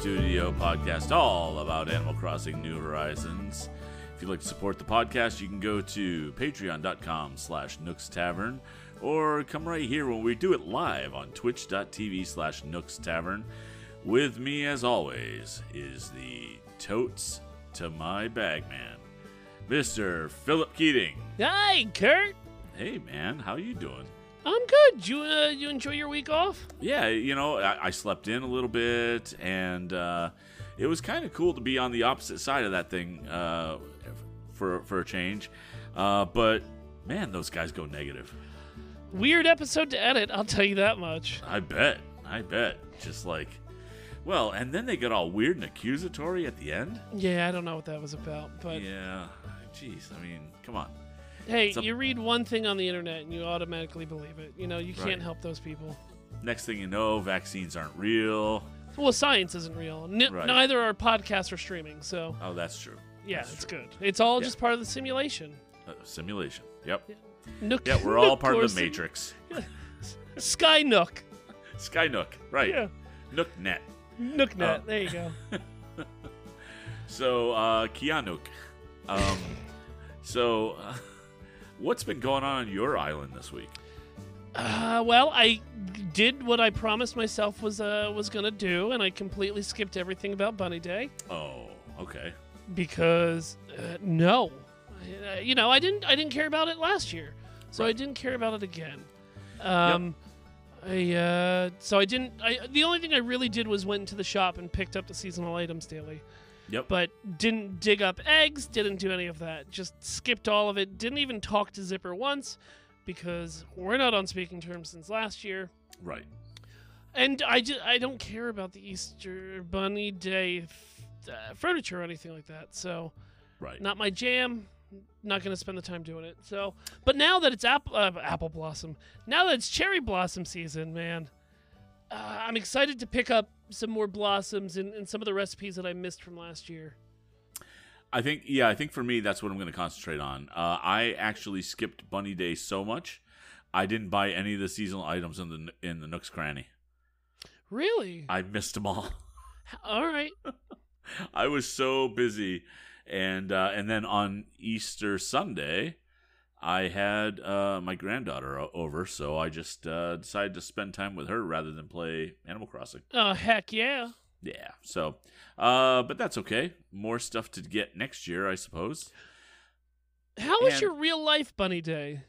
Studio podcast all about Animal Crossing New Horizons. If you'd like to support the podcast, you can go to patreon.com slash Nooks Tavern or come right here when we do it live on twitch.tv slash Nooks Tavern. With me, as always, is the totes to my bagman, Mr. Philip Keating. Hi, Kurt. Hey, man, how you doing? I'm good. You uh, you enjoy your week off? Yeah, you know, I, I slept in a little bit, and uh, it was kind of cool to be on the opposite side of that thing uh, for for a change. Uh, but man, those guys go negative. Weird episode to edit. I'll tell you that much. I bet. I bet. Just like, well, and then they got all weird and accusatory at the end. Yeah, I don't know what that was about, but Yeah. Jeez. I mean, come on. Hey, a- you read one thing on the internet and you automatically believe it. You know, you can't help those people. Next thing you know, vaccines aren't real. Well, science isn't real. N- Right. Neither are podcasts or streaming. So Oh, that's true. yeah, That's it's true. good. It's all Yeah. just part of the simulation. Uh, simulation. Yep. Nook, Yeah, we're all part of the Matrix. Sky Nook. Skynook. Right. Yeah, NookNet. NookNet. Oh. There you go. So, uh, Keanu. Um, so, uh, what's been going on on your island this week? Uh, well, I did what I promised myself was uh, was gonna do, and I completely skipped everything about Bunny Day Oh, okay. because uh, no, uh, you know I didn't I didn't care about it last year, so I didn't care about it again. Um, I uh, so I didn't. I the only thing I really did was went into the shop and picked up the seasonal items daily, Yep. but didn't dig up eggs. Didn't do any of that. Just skipped all of it. Didn't even talk to Zipper once because we're not on speaking terms since last year. right. And I, just, I don't care about the Easter Bunny Day f- uh, furniture or anything like that. So, Right. not my jam. Not going to spend the time doing it. So, but now that it's apple, uh, apple blossom, now that it's cherry blossom season, man, uh, I'm excited to pick up some more blossoms and, and some of the recipes that I missed from last year. I think, yeah, I think for me, that's what I'm going to concentrate on. Uh, I actually skipped Bunny Day so much, I didn't buy any of the seasonal items in the in the Nook's Cranny. Really? I missed them all. All right. I was so busy, and uh, and then on Easter Sunday, I had uh, my granddaughter over, so I just uh, decided to spend time with her rather than play Animal Crossing. Oh, heck yeah. Yeah, so, uh, but that's okay. More stuff to get next year, I suppose. How was And- your real life bunny day?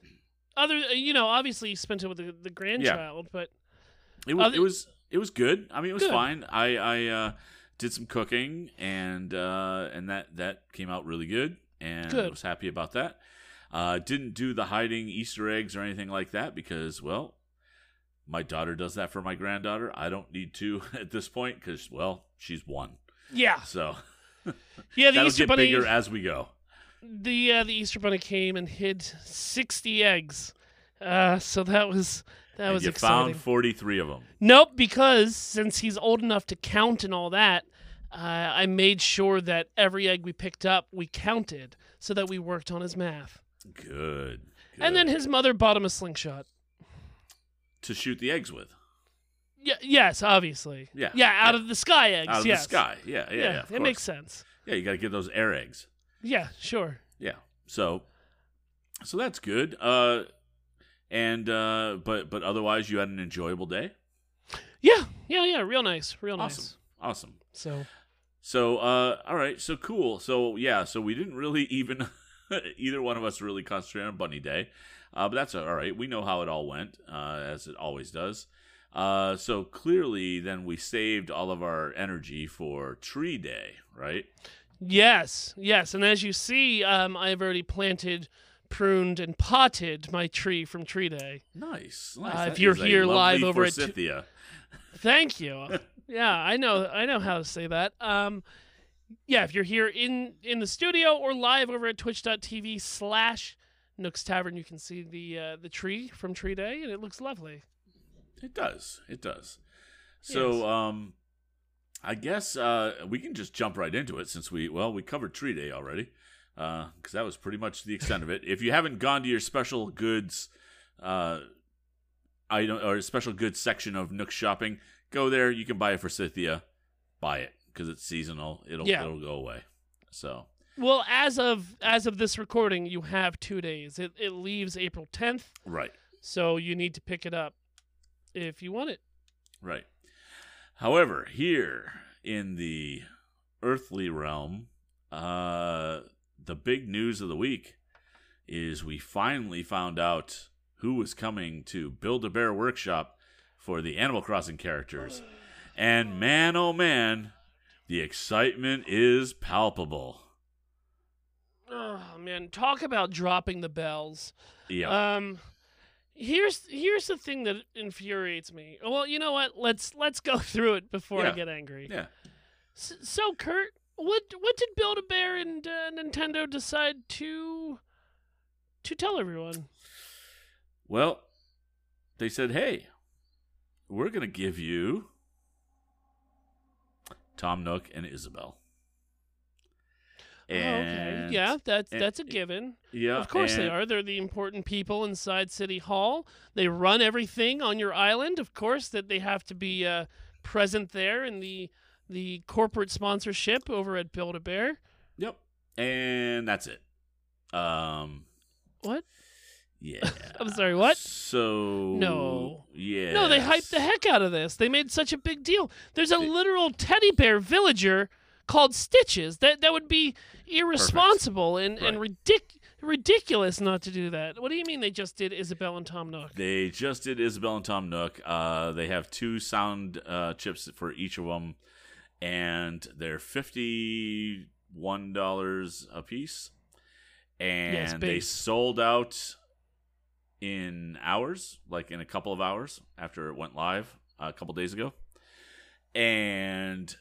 Other, you know, obviously you spent it with the, the grandchild, but It was Other- it was it was good. I mean, it was Good. fine. I I uh, did some cooking and uh, and that that came out really good, and I was happy about that. Uh, didn't do the hiding Easter eggs or anything like that because well, my daughter does that for my granddaughter. I don't need to at this point because well, she's one, yeah, so yeah. The that'll Easter get bunny, bigger as we go. the uh, the Easter bunny came and hid sixty eggs. Uh, so that was that And was you exciting. found forty three of them. nope, because since he's old enough to count and all that, uh, I made sure that every egg we picked up we counted so that we worked on his math. Good. And then his mother bought him a slingshot. to shoot the eggs with Yeah, yes, obviously. Yeah, yeah, out yeah. of the sky eggs. out of yes. the sky. Yeah, yeah, yeah. of it makes sense. Yeah, you got to get those air eggs. Yeah, sure. Yeah. So so that's good. Uh and uh but but otherwise you had an enjoyable day? Yeah, yeah, yeah. Real nice, real nice. Awesome. Awesome. So So uh all right, so cool. So yeah, so we didn't really even either one of us really concentrate on bunny day. Uh but that's all right. We know how it all went, uh as it always does. Uh so clearly then we saved all of our energy for tree day, right? yes, yes, and as you see, um, I've already planted, pruned, and potted my tree from Tree Day. Nice. Uh, nice. if That you're here live over at t- Thank you. yeah, I know, I know how to say that. Um, yeah, if you're here in in the studio or live over at Twitch.tv slash Nooks Tavern, you can see the uh, the tree from Tree Day, and it looks lovely. It does. It does. So, Yes. um, I guess uh, we can just jump right into it since we well we covered Tree Day already because that was pretty much the extent of it. If you haven't gone to your special goods uh, item or special goods section of Nook Shopping, go there. You can buy it for forsythia. Buy it. Because it's seasonal. It'll Yeah. it'll go away. So Well, as of as of this recording, you have two days. It it leaves April 10th, right, so you need to pick it up if you want it. right. However, here in the earthly realm, uh, the big news of the week is we finally found out who was coming to Build a Bear Workshop for the Animal Crossing characters. And man, oh man, the excitement is palpable. Oh man, talk about dropping the bells. Yeah. Um, here's here's the thing that infuriates me. Well, you know what? Let's let's go through it before I get angry. yeah. S- So, Kurt, what what did Build a Bear and uh, Nintendo decide to to tell everyone? Well, they said, "Hey, we're going to give you Tom Nook and Isabelle." Oh, okay, yeah, that's and- that's a given. yeah. of course they are. They're the important people inside City Hall. They run everything on your island. Of course, that they have to be uh, present there in the the corporate sponsorship over at Build a Bear. Yep, and that's it. Um, What? Yeah. I'm sorry. What? So No. yeah. No, they hyped the heck out of this. They made such a big deal. There's a They- literal teddy bear villager called Stitches. That that would be irresponsible and and ridic- ridiculous not to do that. What do you mean they just did Isabelle and Tom Nook? They just did Isabelle and Tom Nook. Uh, they have two sound uh, chips for each of them, and they're fifty one dollars a piece. And they sold out in hours, like in a couple of hours after it went live uh, a couple days ago. And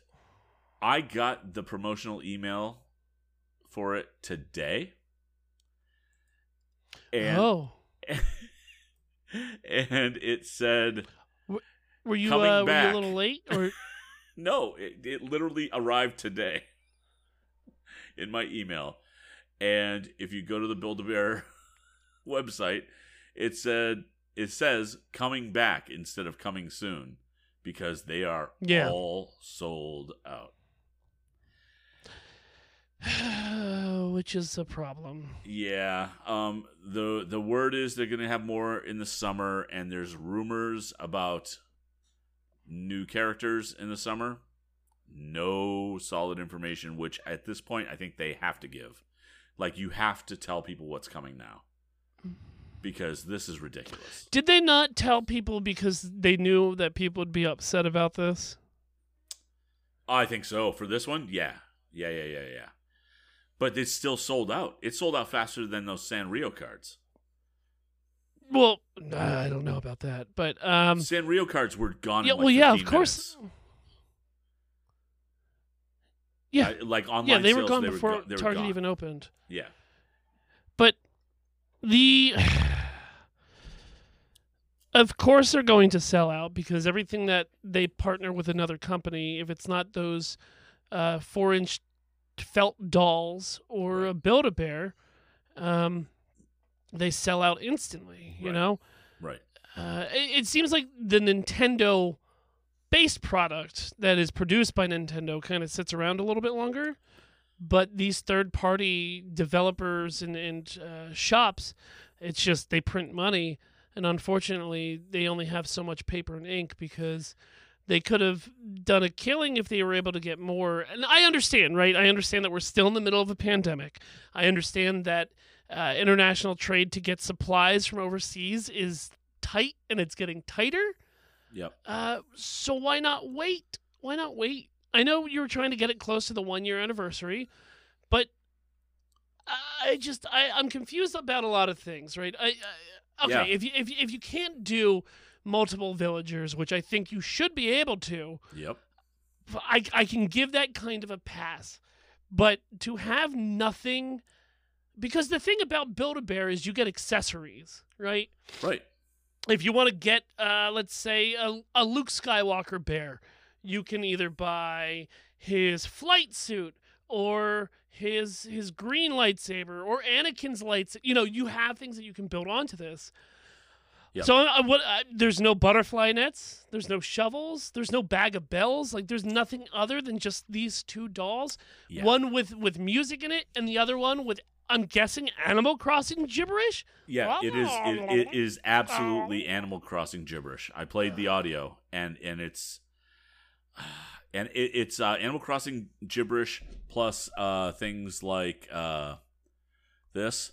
I got the promotional email for it today. And oh, and it said were you uh, were you a little late or? no it, it literally arrived today in my email and if you go to the build a bear website it said it says coming back instead of coming soon because they are Yeah. all sold out. Which is a problem. yeah um the the word is they're gonna have more in the summer and there's rumors about new characters in the summer. No solid information which at this point i think they have to give. Like you have to tell people what's coming now because this is ridiculous Did they not tell people because they knew that people would be upset about this? i think so for this one yeah yeah yeah yeah yeah but it's still sold out It sold out faster than those sanrio cards Well, I don't know about that, but um, sanrio cards were gone yeah, in like well, yeah, of course. minutes. Yeah, Uh, like online yeah, they were gone they before go- Target gone. even opened. yeah But the of course they're going to sell out because everything that they partner with another company, if it's not those uh, four inch felt dolls or a Build a Bear, um, they sell out instantly. You Right. know, right uh, it, it seems like the Nintendo based product that is produced by Nintendo kind of sits around a little bit longer. But these third party developers and, and uh, shops, it's just they print money. And unfortunately, they only have so much paper and ink because they could have done a killing if they were able to get more. And I understand, right? I understand that we're still in the middle of a pandemic. I understand that uh, international trade to get supplies from overseas is tight and it's getting tighter. yep Uh, so why not wait? Why not wait? I know you were trying to get it close to the one year anniversary, but I just I, I'm confused about a lot of things, right? I, I okay, Yeah. if you if if you can't do multiple villagers, which I think you should be able to, yep I I can give that kind of a pass. But to have nothing because the thing about Build a Bear is you get accessories, right? right if you want to get uh, let's say a, a luke skywalker bear you can either buy his flight suit or his his green lightsaber or anakin's lightsaber you know you have things that you can build onto this Yep. So uh, what? Uh, there's no butterfly nets. There's no shovels. There's no bag of bells. Like there's nothing other than just these two dolls. Yeah. One with with music in it, and the other one with I'm guessing Animal Crossing gibberish. Yeah, it is. It, it is absolutely Animal Crossing gibberish. I played the audio, and and it's and it, it's uh, Animal Crossing gibberish plus uh, things like uh, this.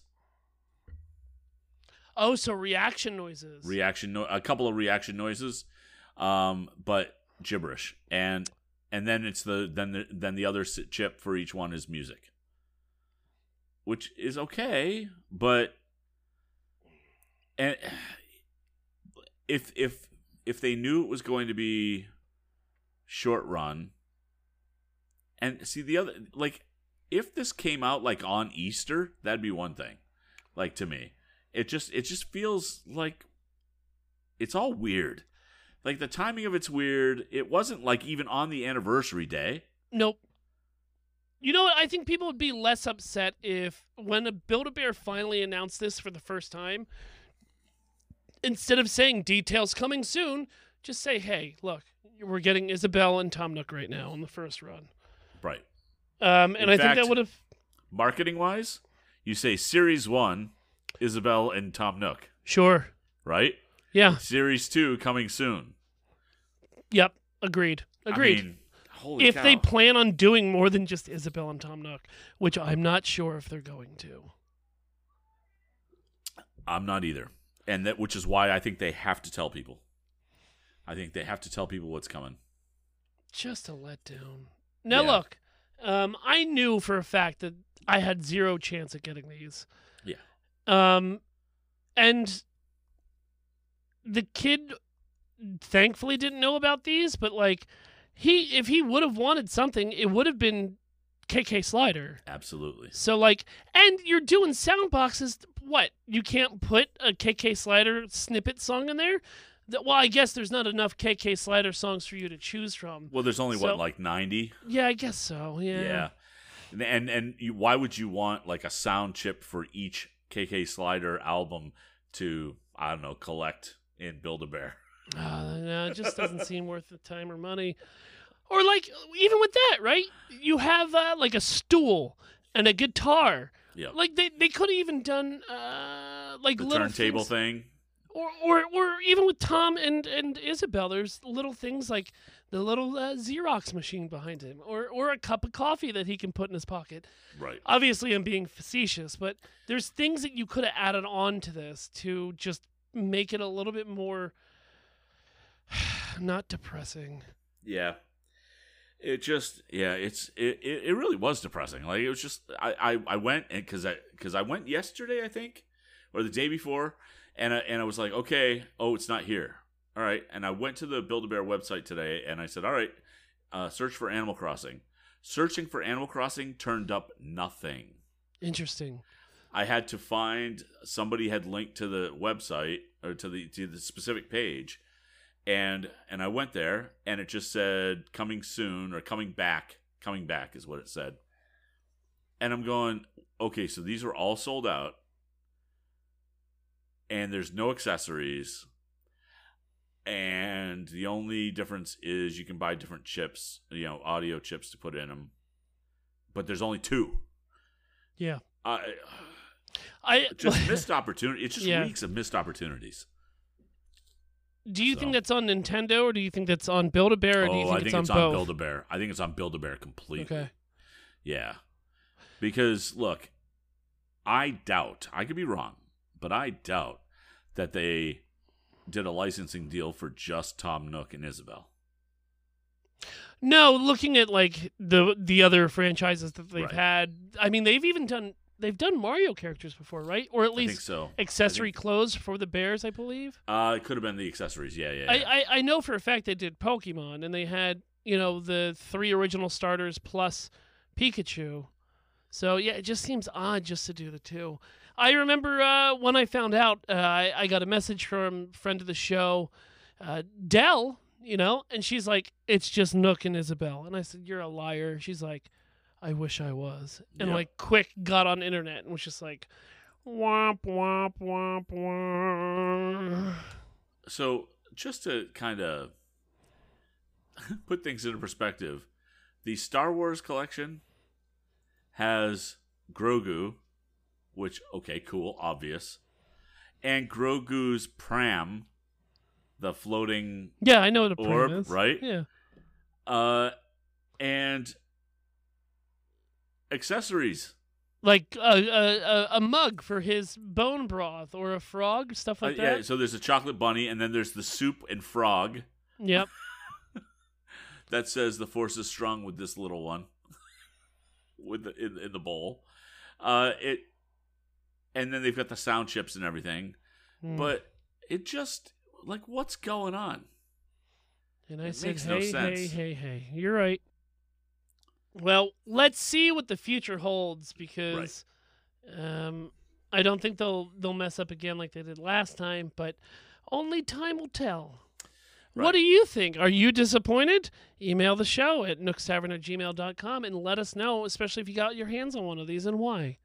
Oh, so reaction noises. reaction, no- a couple of reaction noises, um, but gibberish, and and then it's the then the, then the other chip for each one is music, which is okay, but and if if if they knew it was going to be short run, and see the other like if this came out like on Easter, that'd be one thing, like to me it just it just feels like it's all weird. Like the timing of it's weird. It wasn't like even on the anniversary day. Nope. You know what? I think people would be less upset if, when Build a Bear finally announced this for the first time, instead of saying details coming soon, just say, hey, look, we're getting Isabelle and Tom Nook right now on the first run. Right. Um, and In I think that would have. Marketing wise, you say series one, Isabelle and Tom Nook, Sure. right? Yeah. Series two coming soon. Yep. Agreed. Agreed. I mean, holy if cow. they plan on doing more than just Isabelle and Tom Nook, which I'm not sure if they're going to. I'm not either. And that which is why I think they have to tell people. I think they have to tell people what's coming. just a letdown. Now Yeah. look, um, I knew for a fact that I had zero chance at getting these. Yeah. Um, and the kid thankfully didn't know about these, but like he, if he would have wanted something, it would have been KK Slider. Absolutely. So like, and you're doing sound boxes. What you can't put a KK Slider snippet song in there? Well, I guess there's not enough KK Slider songs for you to choose from. Well, there's only So- what like 90. Yeah, I guess so. Yeah. Yeah. And and, and you, why would you want like a sound chip for each KK Slider album to I don't know collect in Build a Bear? Uh, no, it just doesn't seem worth the time or money. Or like even with that, right? You have uh, like a stool and a guitar. Yeah. Like they, they could have even done uh, like The little turntable things- thing. Or, or or even with Tom and and Isabelle, there's little things like the little uh, Xerox machine behind him, or or a cup of coffee that he can put in his pocket. Right. Obviously, I'm being facetious, but there's things that you could have added on to this to just make it a little bit more not depressing. Yeah. It just yeah, it's it, it, it really was depressing. Like it was just I I, I went and because I because I went yesterday I think or the day before and I, and I was like okay oh it's not here all right and I went to the Build a Bear website today and I said all right uh, search for Animal Crossing searching for Animal Crossing turned up nothing Interesting. I had to find somebody had linked to the website or to the to the specific page, and and I went there and it just said coming soon or coming back. Coming back is what it said. And I'm going, okay, so these are all sold out, and there's no accessories, and the only difference is you can buy different chips, you know, audio chips to put in them, but there's only two. Yeah. I I just missed opportunity. It's just Yeah. weeks of missed opportunities. do you think that's on Nintendo or do you think that's on Build a Bear or do you oh, think I think on it's both? on Build a Bear. I think it's on Build a Bear completely. okay. Yeah, because look, I doubt. I could be wrong, but I doubt that they did a licensing deal for just Tom Nook and Isabelle. No, looking at like the the other franchises that they've Right. had, I mean, they've even done they've done Mario characters before, right? Or at least so. accessory clothes for the bears, I believe. Uh, it could have been the accessories. Yeah, yeah. yeah. I, I I know for a fact they did Pokemon, and they had you know the three original starters plus Pikachu. So yeah, it just seems odd just to do the two. I remember uh, when I found out, uh, I, I got a message from friend of the show, uh, Dell, you know, and she's like, "It's just Nook and Isabelle," and I said, "You're a liar." She's like, "I wish I was," and Yeah. like quick got on internet and was just like, Womp womp womp womp. So, just to kind of put things into perspective, the Star Wars collection has Grogu, which, okay, cool, obvious, and Grogu's pram, the floating, Yeah, I know what a pram Orb, is. right? Yeah. uh, and accessories. Like a, a, a, mug for his bone broth or a frog, stuff Uh, like yeah, that. Yeah, so there's a chocolate bunny, and then there's the soup and frog Yep. that says the force is strong with this little one, with the, in, in the bowl. Uh, it, and then they've got the sound chips and everything, Mm. but it just like what's going on? And I It said, makes hey, no hey, sense. hey, hey. You're right. Well, let's see what the future holds because um, I don't think they'll they'll mess up again like they did last time, but only time will tell. What do you think? Are you disappointed? Email the show at nookstavern at gmail.com and let us know, especially if you got your hands on one of these and why.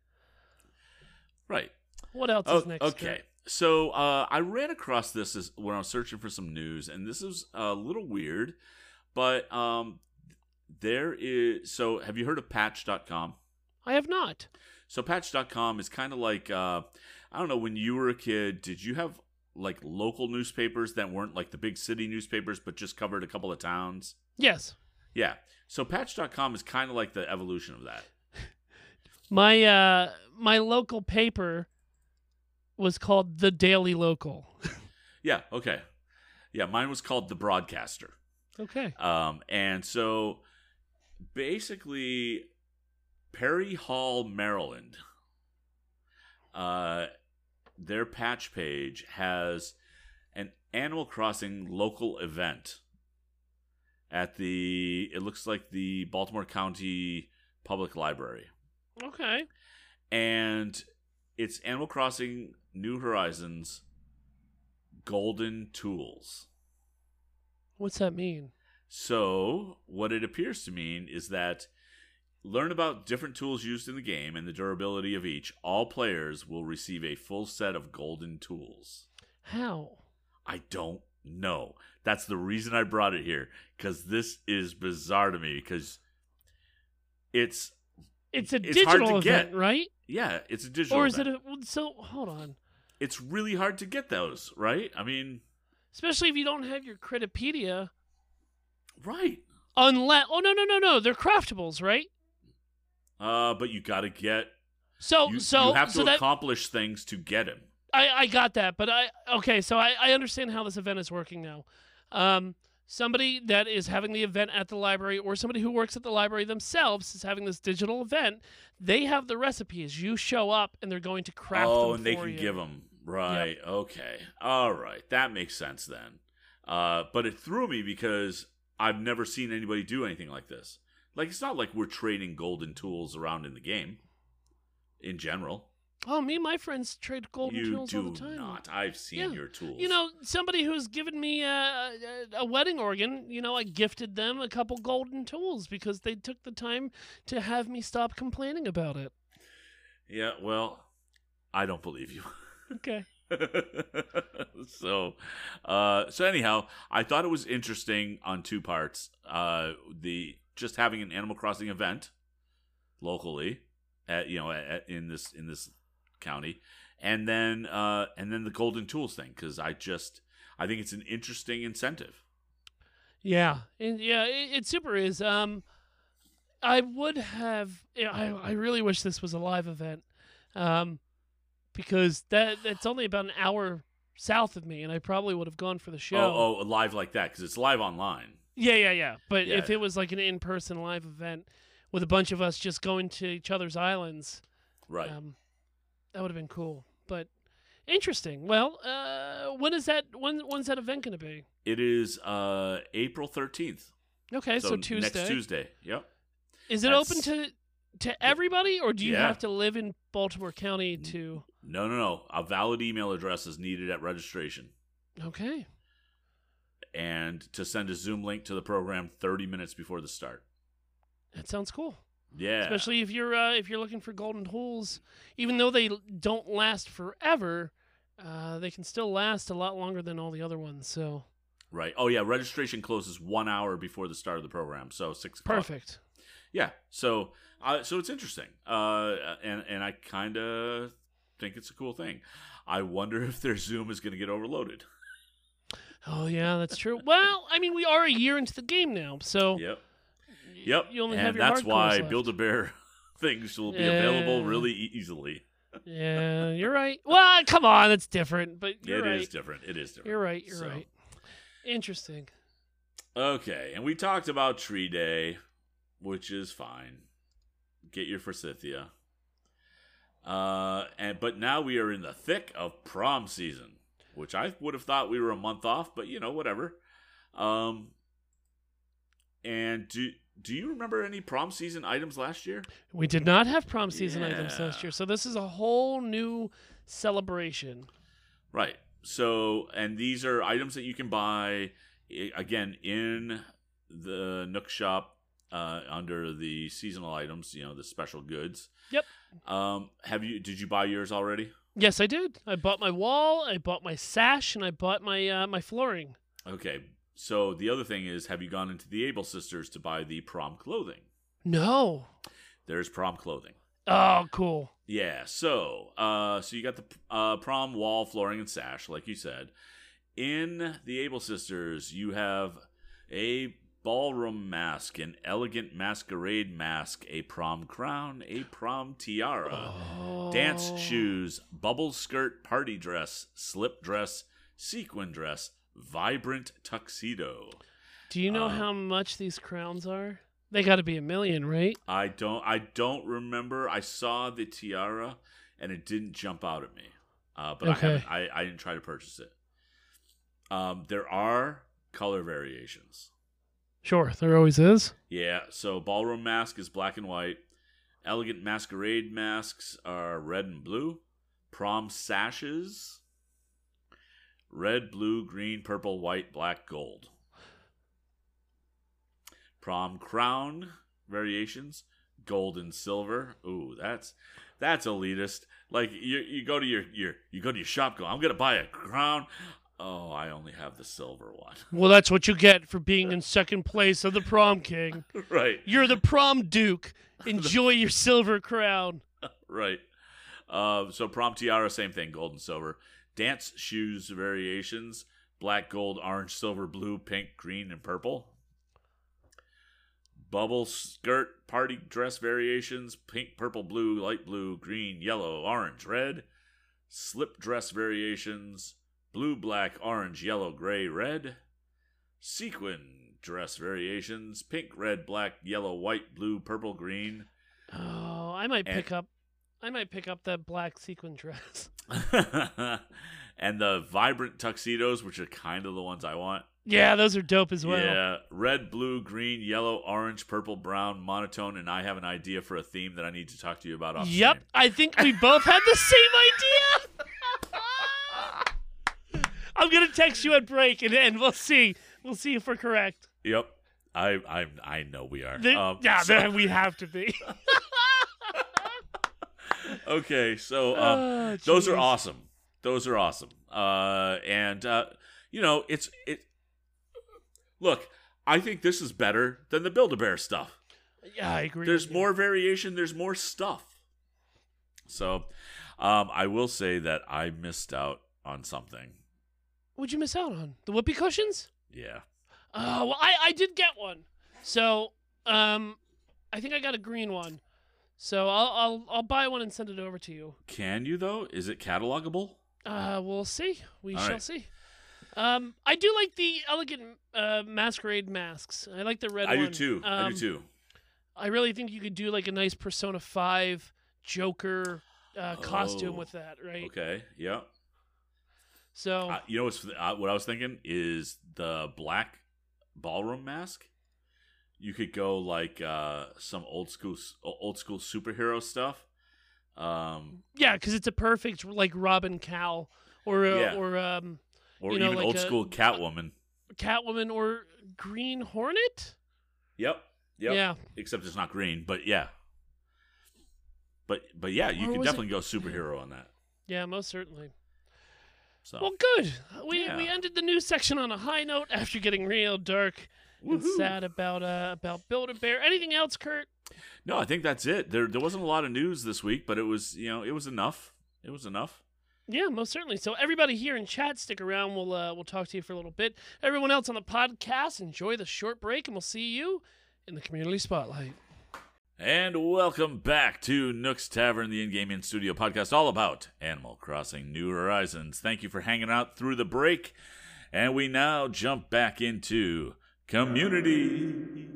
Right. What else Oh, is next? okay. So uh, I ran across this as, when I was searching for some news, and this is a little weird, but um, there is. So have you heard of Patch.com? I have not. So Patch.com is kind of like uh, I don't know. When you were a kid, did you have like local newspapers that weren't like the big city newspapers, but just covered a couple of towns? Yes. Yeah. So Patch.com is kind of like the evolution of that. My uh my local paper was called The Daily Local. Yeah. Okay. Yeah. Mine was called the Broadcaster. Okay. Um, and so basically, Perry Hall, Maryland, uh, their patch page has an Animal Crossing local event at the, it looks like the Baltimore County Public Library. Okay. And it's Animal Crossing New Horizons Golden Tools. What's that mean? So, what it appears to mean is that learn about different tools used in the game and the durability of each. All players will receive a full set of golden tools. How? I don't know. That's the reason I brought it here because this is bizarre to me because it's It's a It's hard digital to event, get. right? yeah, it's a digital. Or is it a so hold on. It's really hard to get those, right? I mean, Especially if you don't have your Critterpedia. right. Unless oh no no no no, they're craftables, right? Uh, but you got to get So you, so you have to so that accomplish things to get him. I, I got that, but I okay, so I, I understand how this event is working now. Um, somebody that is having the event at the library, or somebody who works at the library themselves is having this digital event. They have the recipes. You show up, and they're going to craft them oh, and they can you. give them right. Okay, all right, that makes sense then. Uh, but it threw me because I've never seen anybody do anything like this. Like it's not like we're trading golden tools around in the game. In general, Oh, me and my friends trade golden you tools all do the time. not. I've seen Yeah. your tools. You know, somebody who's given me a, a, a wedding organ, you know, I gifted them a couple golden tools because they took the time to have me stop complaining about it. Yeah. Well, I don't believe you. Okay. so uh so anyhow i thought it was interesting on two parts uh the just having an animal crossing event locally at you know at, in this in this county and then uh and then the golden tools thing because i just i think it's an interesting incentive Yeah, and yeah, it, it super is. Um, I would have. I I really wish this was a live event, um, because that that's only about an hour south of me, and I probably would have gone for the show. oh oh live like that because it's live online Yeah, yeah, yeah. But Yeah. if it was like an in-person live event with a bunch of us just going to each other's islands, right um, that would have been cool. But interesting. Well, uh, when is that? When when's that event going to be? it is uh april 13th Okay, so, Tuesday. next tuesday yep Is it That's- open to to everybody, or do you Yeah. have to live in Baltimore County to? No, no, no. A valid email address is needed at registration. Okay, And to send a Zoom link to the program 30 minutes before the start. that sounds cool. Yeah. especially if you're uh, if you're looking for golden tools, Even though they don't last forever, uh, they can still last a lot longer than all the other ones. So Right. Oh yeah. Registration closes one hour before the start of the program, so six o'clock. perfect. Yeah. So, uh, so it's interesting, uh, and and I kind of think it's a cool thing. I wonder if their Zoom is going to get overloaded. Oh yeah, that's true. well, I mean, we are a year into the game now, so Yep. Yep. you only have and your that's why left. Build a Bear things will be available really easily. Yeah, you're right. Well, come on, it's different. But It you're is right. different. It is different. You're right. You're So- right. Interesting. Okay, and we talked about Tree Day, which is fine. Get your forsythia. Uh, and but now we are in the thick of prom season, which I would have thought we were a month off, but you know, whatever. Um, and do do you remember any prom season items last year? We did not have prom season items last year, so this is a whole new celebration. Right. So, and these are items that you can buy again in the Nook shop uh, under the seasonal items. You know, the special goods. Yep. Um, have you? Did you buy yours already? Yes, I did. I bought my wall, I bought my sash, and I bought my uh, my flooring. Okay. So the other thing is, have you gone into the Able Sisters to buy the prom clothing? No. There's prom clothing. Oh, cool. Yeah. So, uh, so you got the uh, prom wall, flooring, and sash, like you said. In the Able Sisters, you have a ballroom mask, an elegant masquerade mask, a prom crown, a prom tiara, dance Oh. shoes, bubble skirt, party dress, slip dress, sequin dress, vibrant tuxedo. Do you know Um, how much these crowns are? They got to be a million, right? I don't I don't remember. I saw the tiara and it didn't jump out at me. Uh, but Okay. I, haven't, I I didn't try to purchase it. Um, there are color variations. Sure, there always is. Yeah, so ballroom mask is black and white. Elegant masquerade masks are red and blue. Prom sashes red, blue, green, purple, white, black, gold. Prom crown variations gold and silver. Ooh, that's that's elitist. Like you you go to your your you go to your shop go, I'm going to buy a crown. Oh, I only have the silver one. Well, that's what you get for being in second place of the prom king. right. You're the prom duke. Enjoy your silver crown. Right. Uh, so prom tiara, same thing, gold and silver. Dance shoes variations: black, gold, orange, silver, blue, pink, green, and purple. Bubble skirt party dress variations: pink, purple, blue, light blue, green, yellow, orange, red. Slip dress variations: blue, black, orange, yellow, gray, red. Sequin dress variations: pink, red, black, yellow, white, blue, purple, green. Oh, I might And- pick up. I might pick up that black sequin dress. and the vibrant tuxedos, which are kind of the ones I want. Yeah, those are dope as well. Yeah, red, blue, green, yellow, orange, purple, brown, monotone, and I have an idea for a theme that I need to talk to you about. Off Yep, stream. I think we both had the same idea. I'm gonna text you at break, and, and we'll see. We'll see if we're correct. Yep. I I I know we are. The- Um, yeah, so- we have to be. Okay, so um, Oh, those are awesome. Those are awesome. Uh, and uh, you know, it's it. Look, I think this is better than the Build a Bear stuff. Yeah, I agree. there's you. more variation there's more stuff so um, i will say that i missed out on something What'd you miss out on? The whoopee cushions? yeah Oh, well, I I did get one. So, um, I think I got a green one. So I'll I'll I'll buy one and send it over to you. can you though is it catalogable Uh, we'll see. We All shall right. see. Um, I do like the elegant uh, masquerade masks. I like the red one. i one. do too i Um, do too I really think you could do like a nice Persona Five Joker uh, costume Oh, with that, right? okay yeah So uh, you know what's uh, what i was thinking is the black ballroom mask you could go like uh, some old school old school superhero stuff um, yeah, because it's a perfect like Robin Cow or uh, Yeah. or um, or You know, even like old school catwoman Catwoman or Green Hornet. yep yep Yeah, except it's not green but yeah but but yeah, you Or could was it- definitely go superhero on that. Yeah, most certainly. So Well, good. We Yeah. we ended the news section on a high note after getting real dark and sad about uh about Build a Bear. Anything else, Kurt? no, I think that's it. There there wasn't a lot of news this week, but it was you know it was enough. It was enough. Yeah, most certainly. So everybody here in chat, stick around. We'll uh, we'll talk to you for a little bit. Everyone else on the podcast, enjoy the short break, and we'll see you in the community spotlight. And welcome back to Nook's Tavern, the in-game in studio podcast, all about Animal Crossing: New Horizons. Thank you for hanging out through the break, and we now jump back into community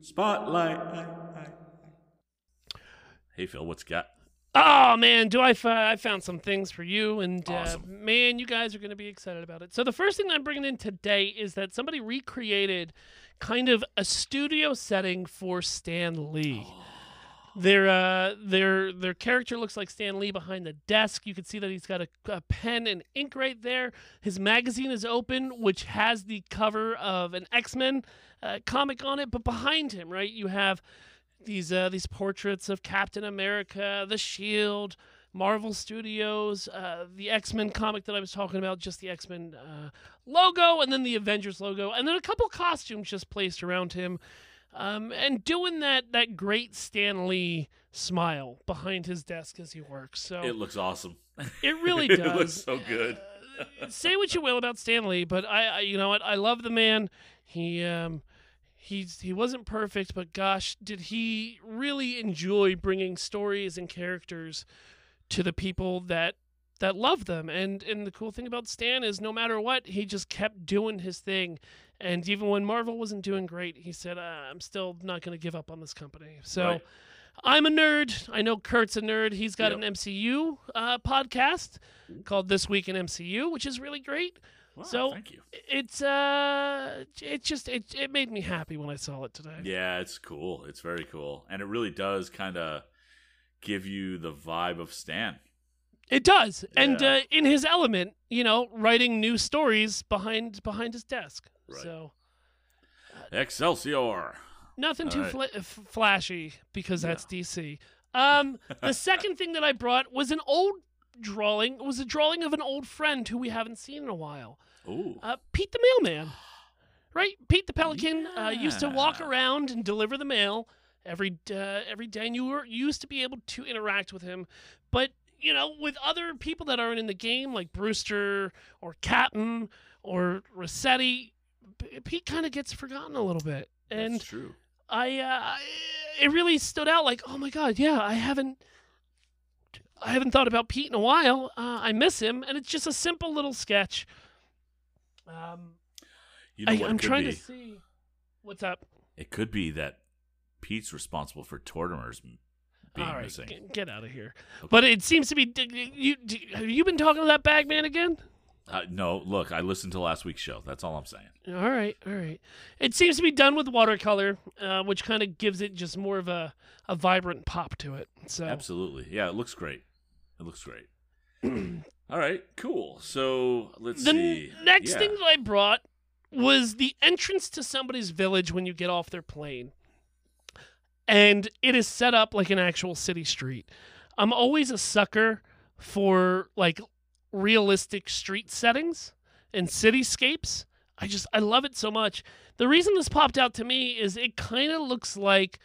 spotlight. Hey Phil, what's got? Oh man, do I? I found some things for you, and uh, man, you guys are going to be excited about it. So the first thing I'm bringing in today is that somebody recreated kind of a studio setting for Stan Lee. Their uh, their their character looks like Stan Lee behind the desk. You can see that he's got a, a pen and ink right there. His magazine is open, which has the cover of an X Men uh, comic on it. But behind him, right, you have these uh, these portraits of Captain America, the Shield, Marvel Studios, uh, the X Men comic that I was talking about, just the X Men uh, logo, and then the Avengers logo, and then a couple costumes just placed around him, um, and doing that that great Stan Lee smile behind his desk as he works. So It looks awesome. it really does. it looks so good. Uh, say what you will about Stan Lee, but I, I, you know what? I love the man. He, um, he's he wasn't perfect, but gosh, did he really enjoy bringing stories and characters to the people that that love them. And and the cool thing about Stan is, no matter what, he just kept doing his thing. And even when Marvel wasn't doing great, he said, uh, "I'm still not going to give up on this company." So. Right. I'm a nerd. I know Kurt's a nerd. He's got Yep. an MCU uh, podcast called This Week in MCU, which is really great. Wow, So- thank you. It's uh, it just it it made me happy when I saw it today. Yeah, it's cool. It's very cool, and it really does kind of give you the vibe of Stan. It does, and uh, in his element, you know, writing new stories behind behind his desk. Right. So Excelsior. nothing All too right. fla- f- flashy because that's DC. Um, the second thing that I brought was an old drawing. It was a drawing of an old friend who we haven't seen in a while. Ooh. Uh, Pete the mailman, right? Pete the pelican uh, used to walk around and deliver the mail every uh, every day, and you were you used to be able to interact with him. But you know, with other people that aren't in the game, like Brewster or Captain or Resetti, Pete kind of gets forgotten a little bit. And That's true. I, uh, it really stood out. Like, oh my god, yeah, I haven't. I haven't thought about Pete in a while. Uh, I miss him, and it's just a simple little sketch. Um, You know I, I'm trying be? to see what's up. It could be that Pete's responsible for Tortimer's being All right, missing. get, get out of here. Okay. But it seems to be. d- You, d have you been talking to that bagman again? Uh, no, look, I listened to last week's show. That's all I'm saying. All right, all right. It seems to be done with watercolor, uh, which kind of gives it just more of a, a vibrant pop to it. So Absolutely. Yeah, it looks great. It looks great. all right, cool. So let's the see. n- next Yeah. thing that I brought was the entrance to somebody's village when you get off their plane. And it is set up like an actual city street. I'm always a sucker for like realistic street settings and cityscapes. I just I love it so much. The reason this popped out to me is it kind of looks like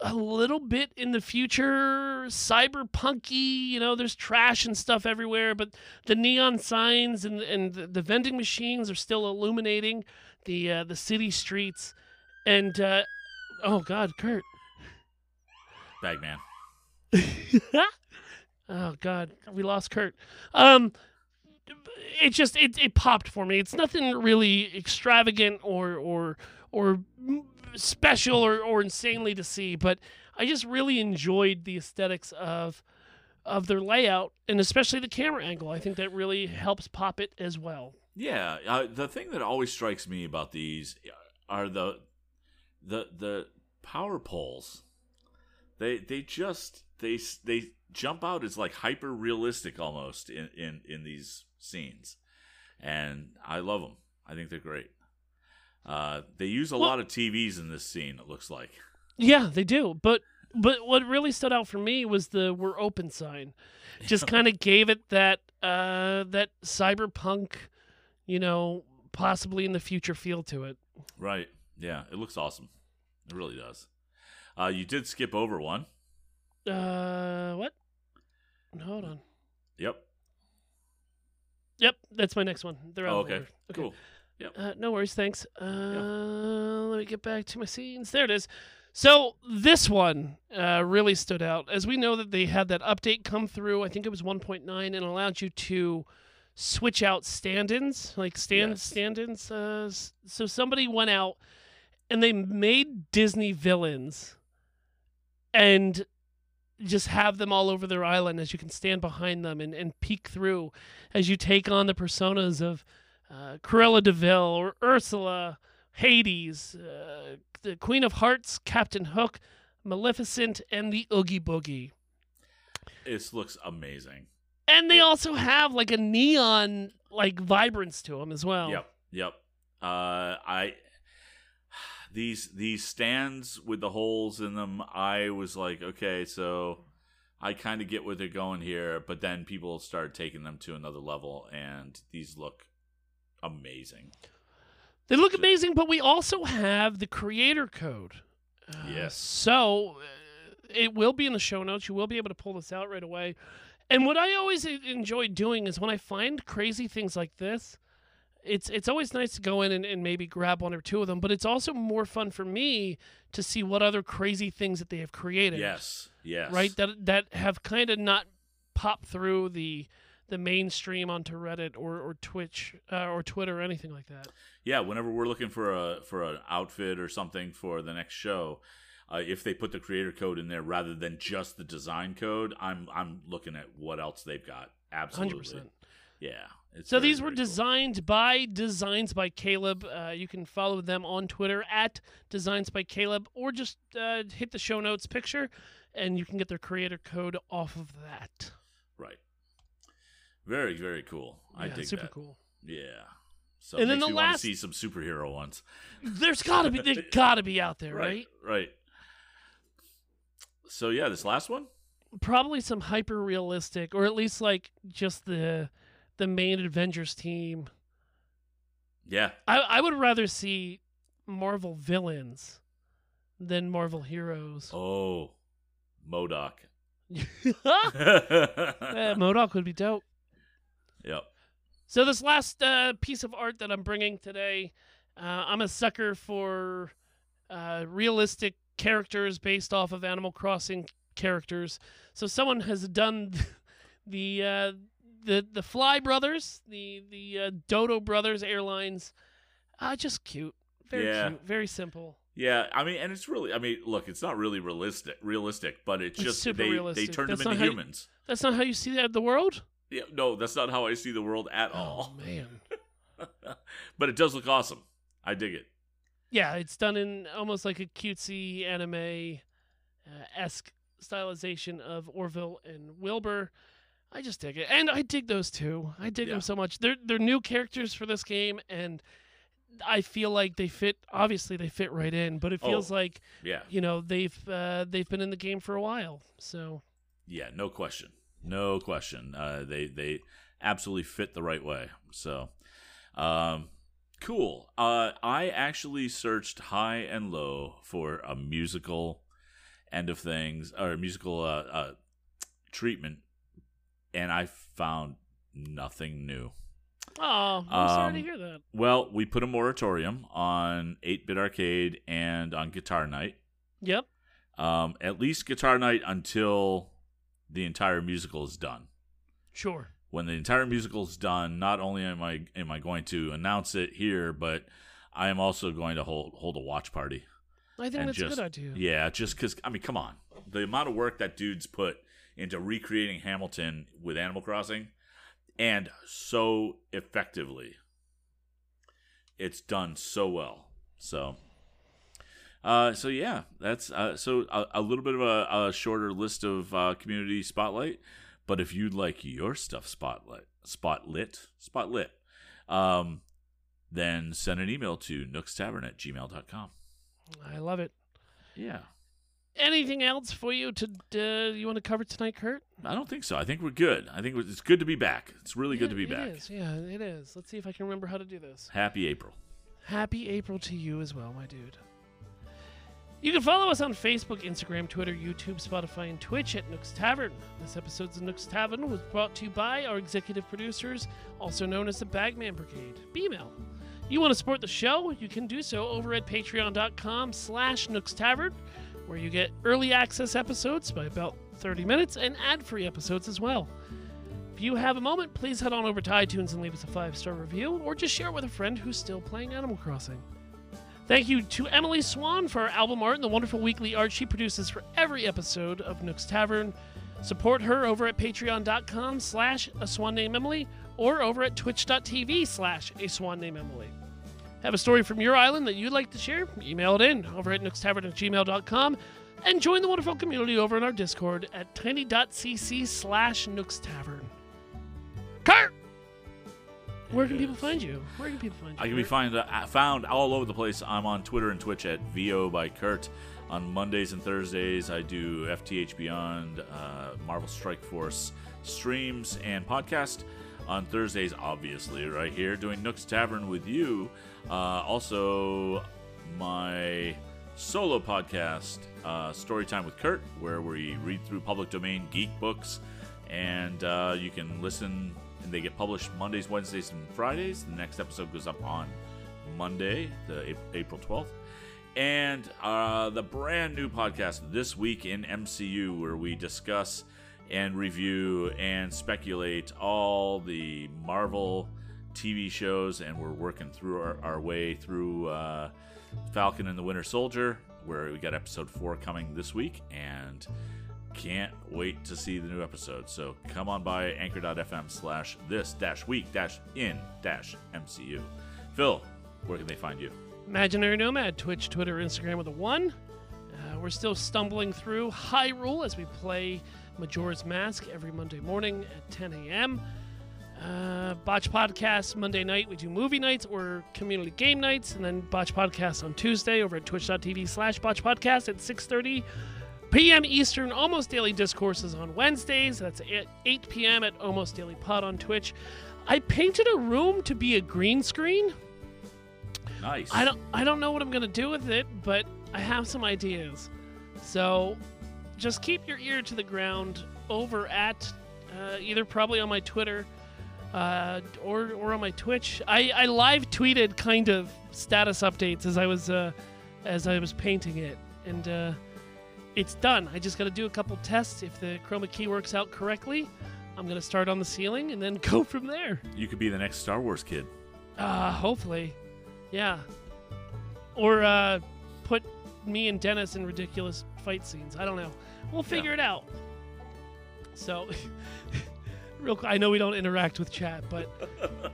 a little bit in the future cyberpunky, you know, there's trash and stuff everywhere, but the neon signs and and the, the vending machines are still illuminating the uh, the city streets and uh, oh god, Kurt. Bagman. oh god, we lost Kurt. Um it just it, it popped for me. It's nothing really extravagant or or or special or, or insanely to see, but I just really enjoyed the aesthetics of of their layout and especially the camera angle. I think that really helps pop it as well. Yeah, uh, the thing that always strikes me about these are the the the power poles. They they just they they jump out is like hyper realistic almost in, in in these scenes, and I love them. I think they're great. Uh, they use a Well- lot of TVs in this scene. It looks like. Yeah, they do. But but what really stood out for me was the "We're open" sign. Just kind of gave it that uh, that cyberpunk, you know, possibly in the future feel to it. Right. Yeah, it looks awesome. It really does. Uh, you did skip over one. Uh, what? Hold on. Yep. Yep, that's my next one. They're out Oh, okay. order. Cool. Uh, no worries, thanks. Uh, Let me get back to my scenes. There it is. So this one uh, really stood out, as we know that they had that update come through. I think it was 1.9, and allowed you to switch out stand-ins, like stand Yes. stand-ins. Uh, so somebody went out and they made Disney villains, and just have them all over their island as you can stand behind them and, and peek through as you take on the personas of uh, Cruella de Vil or Ursula, Hades, uh, the Queen of Hearts, Captain Hook, Maleficent, and the Oogie Boogie. This looks amazing. And they also have like a neon like vibrance to them as well. Yep. Yep. Uh, I these these stands with the holes in them. I was like, okay, so I kind of get where they're going here, but then people start taking them to another level, and these look amazing. They look amazing, but we also have the creator code. Uh, Yes. So uh, it will be in the show notes. You will be able to pull this out right away. And what I always enjoy doing is when I find crazy things like this, it's it's always nice to go in and, and maybe grab one or two of them. But it's also more fun for me to see what other crazy things that they have created. Yes. Yes. Right. That that have kind of not popped through the the mainstream onto Reddit or or Twitch uh, or Twitter or anything like that. yeah whenever we're looking for a for an outfit or something for the next show uh, if they put the creator code in there rather than just the design code i'm i'm looking at what else they've got absolutely Hundred percent. yeah it's So very, these were cool. designed by Designs by Caleb. Uh, you can follow them on Twitter at Designs by Caleb, or just uh, hit the show notes picture, and you can get their creator code off of that. right very very cool i Yeah, dig super that cool. yeah so And then the me want to last- see some superhero ones There's gotta be, they gotta be out there, right? right so yeah this last one Probably some hyper realistic, or at least like just the the main Avengers team. yeah I I would rather see Marvel villains than Marvel heroes. oh MODOK Eh, MODOK would be dope. yep So this last uh, piece of art that I'm bringing today, uh, I'm a sucker for uh, realistic characters based off of Animal Crossing characters. So someone has done the uh, the the Fly Brothers, the the uh, Dodo Brothers Airlines. Uh, just cute, very Yeah. cute, very simple. Yeah, I mean, and it's really, I mean, look, it's not really realistic, realistic, but it's It's just they they realistic. turned That's them into how you- humans. That's not how you see that the world. Yeah, no, that's not how I see the world at all. Oh all. man. but it does look awesome. I dig it. Yeah, it's done in almost like a cutesy anime uh, esque stylization of Orville and Wilbur. I just dig it, and I dig those two. I dig Yeah. them so much. They're they're new characters for this game, and I feel like they fit. Obviously, they fit right in, but it feels Oh. like Yeah, you know they've uh, they've been in the game for a while. So yeah, no question, no question. Uh, they they absolutely fit the right way. So, um, cool. Uh, I actually searched high and low for a musical end of things or musical uh, uh, treatment, and I found nothing new. oh, I'm sorry to Um, hear that. Well, we put a moratorium on 8 Bit Arcade and on Guitar Night. Yep. Um, at least Guitar Night until the entire musical is done. Sure. When the entire musical is done, not only am I am I going to announce it here, but I am also going to hold hold a watch party. I think that's a just- good idea. Yeah, just because I mean, come on, the amount of work that dude's put into recreating Hamilton with Animal Crossing, and so effectively, it's done so well. So, uh, so yeah, that's uh, so a, a little bit of a, a shorter list of uh, community spotlight. But if you'd like your stuff spotlight, spotlit, spotlit, um, then send an email to nookstavern at gmail.com. I love it. Yeah. Anything else for you to uh, you want to cover tonight, Kurt? I don't think so. I think we're good. I think it's good to be back. It's really good to be Yeah, back. It is. Yeah, it is. Let's see if I can remember how to do this. Happy April. Happy April to you as well, my dude. You can follow us on Facebook, Instagram, Twitter, YouTube, Spotify, and Twitch at Nook's Tavern. This episode's of Nook's Tavern was brought to you by our executive producers, also known as the Bagman Brigade, B-Mail. You want to support the show? You can do so over at patreon.com slash Nook's Tavern, where you get early access episodes by about 30 minutes and ad-free episodes as well. If you have a moment, please head on over to iTunes and leave us a five star review, or just share it with a friend who's still playing Animal Crossing. Thank you to Emily Swan for our album art and the wonderful weekly art she produces for every episode of Nook's Tavern. Support her over at patreon.com slash a swan named Emily or over at twitch.tv slash a swan named Emily. Have a story from your island that you'd like to share? Email it in over at nookstavern at gmail.com and join the wonderful community over in our Discord at tiny.cc slash nookstavern. Kurt! Where can people find you? Where can people find you? I can be find, uh, found all over the place. I'm on Twitter and Twitch at VO by Kurt. On Mondays and Thursdays, I do FTH Beyond, uh, Marvel Strike Force streams and podcast. On Thursdays, obviously, right here, doing Nook's Tavern with you. Uh, also, my solo podcast, uh, Storytime with Kurt, where we read through public domain geek books. And uh, you can listen, and they get published Mondays, Wednesdays, and Fridays. The next episode goes up on Monday, the April 12th. And uh, the brand new podcast, This Week in MCU, where we discuss and review and speculate all the Marvel TV shows, and we're working through our, our way through uh, Falcon and the Winter Soldier, where we got episode four coming this week, and can't wait to see the new episode. So come on by anchor.fm slash this dash week dash in dash MCU. Phil, where can they find you? Imaginary Nomad, Twitch, Twitter, Instagram with a one. Uh, we're still stumbling through Hyrule as we play Majora's Mask every Monday morning at 10 a.m. Uh, Botch Podcast Monday night. We do movie nights or community game nights, and then Botch Podcast on Tuesday over at twitch.tv slash Botch Podcast at 6.30 p.m. Eastern. Almost Daily Discourses on Wednesdays. That's at 8 p.m. at Almost Daily Pod on Twitch. I painted a room to be a green screen. Nice. I don't I don't know what I'm gonna do with it, but I have some ideas. So just keep your ear to the ground over at uh, either probably on my Twitter uh, or or on my Twitch. I, I live tweeted kind of status updates as I was uh, as I was painting it, and uh, it's done. I just got to do a couple tests. If the chroma key works out correctly, I'm gonna start on the ceiling and then go from there. You could be the next Star Wars kid. Uh, hopefully. Yeah. Or uh, put me and Dennis in ridiculous fight scenes. I don't know. We'll figure it out. So, real quick, I know we don't interact with chat, but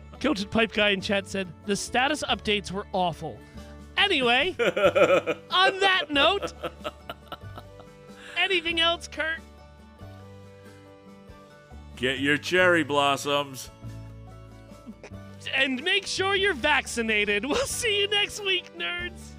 Coated Pipe Guy in chat said the status updates were awful. Anyway, on that note, anything else, Kurt? Get your cherry blossoms. And make sure you're vaccinated. We'll see you next week, nerds.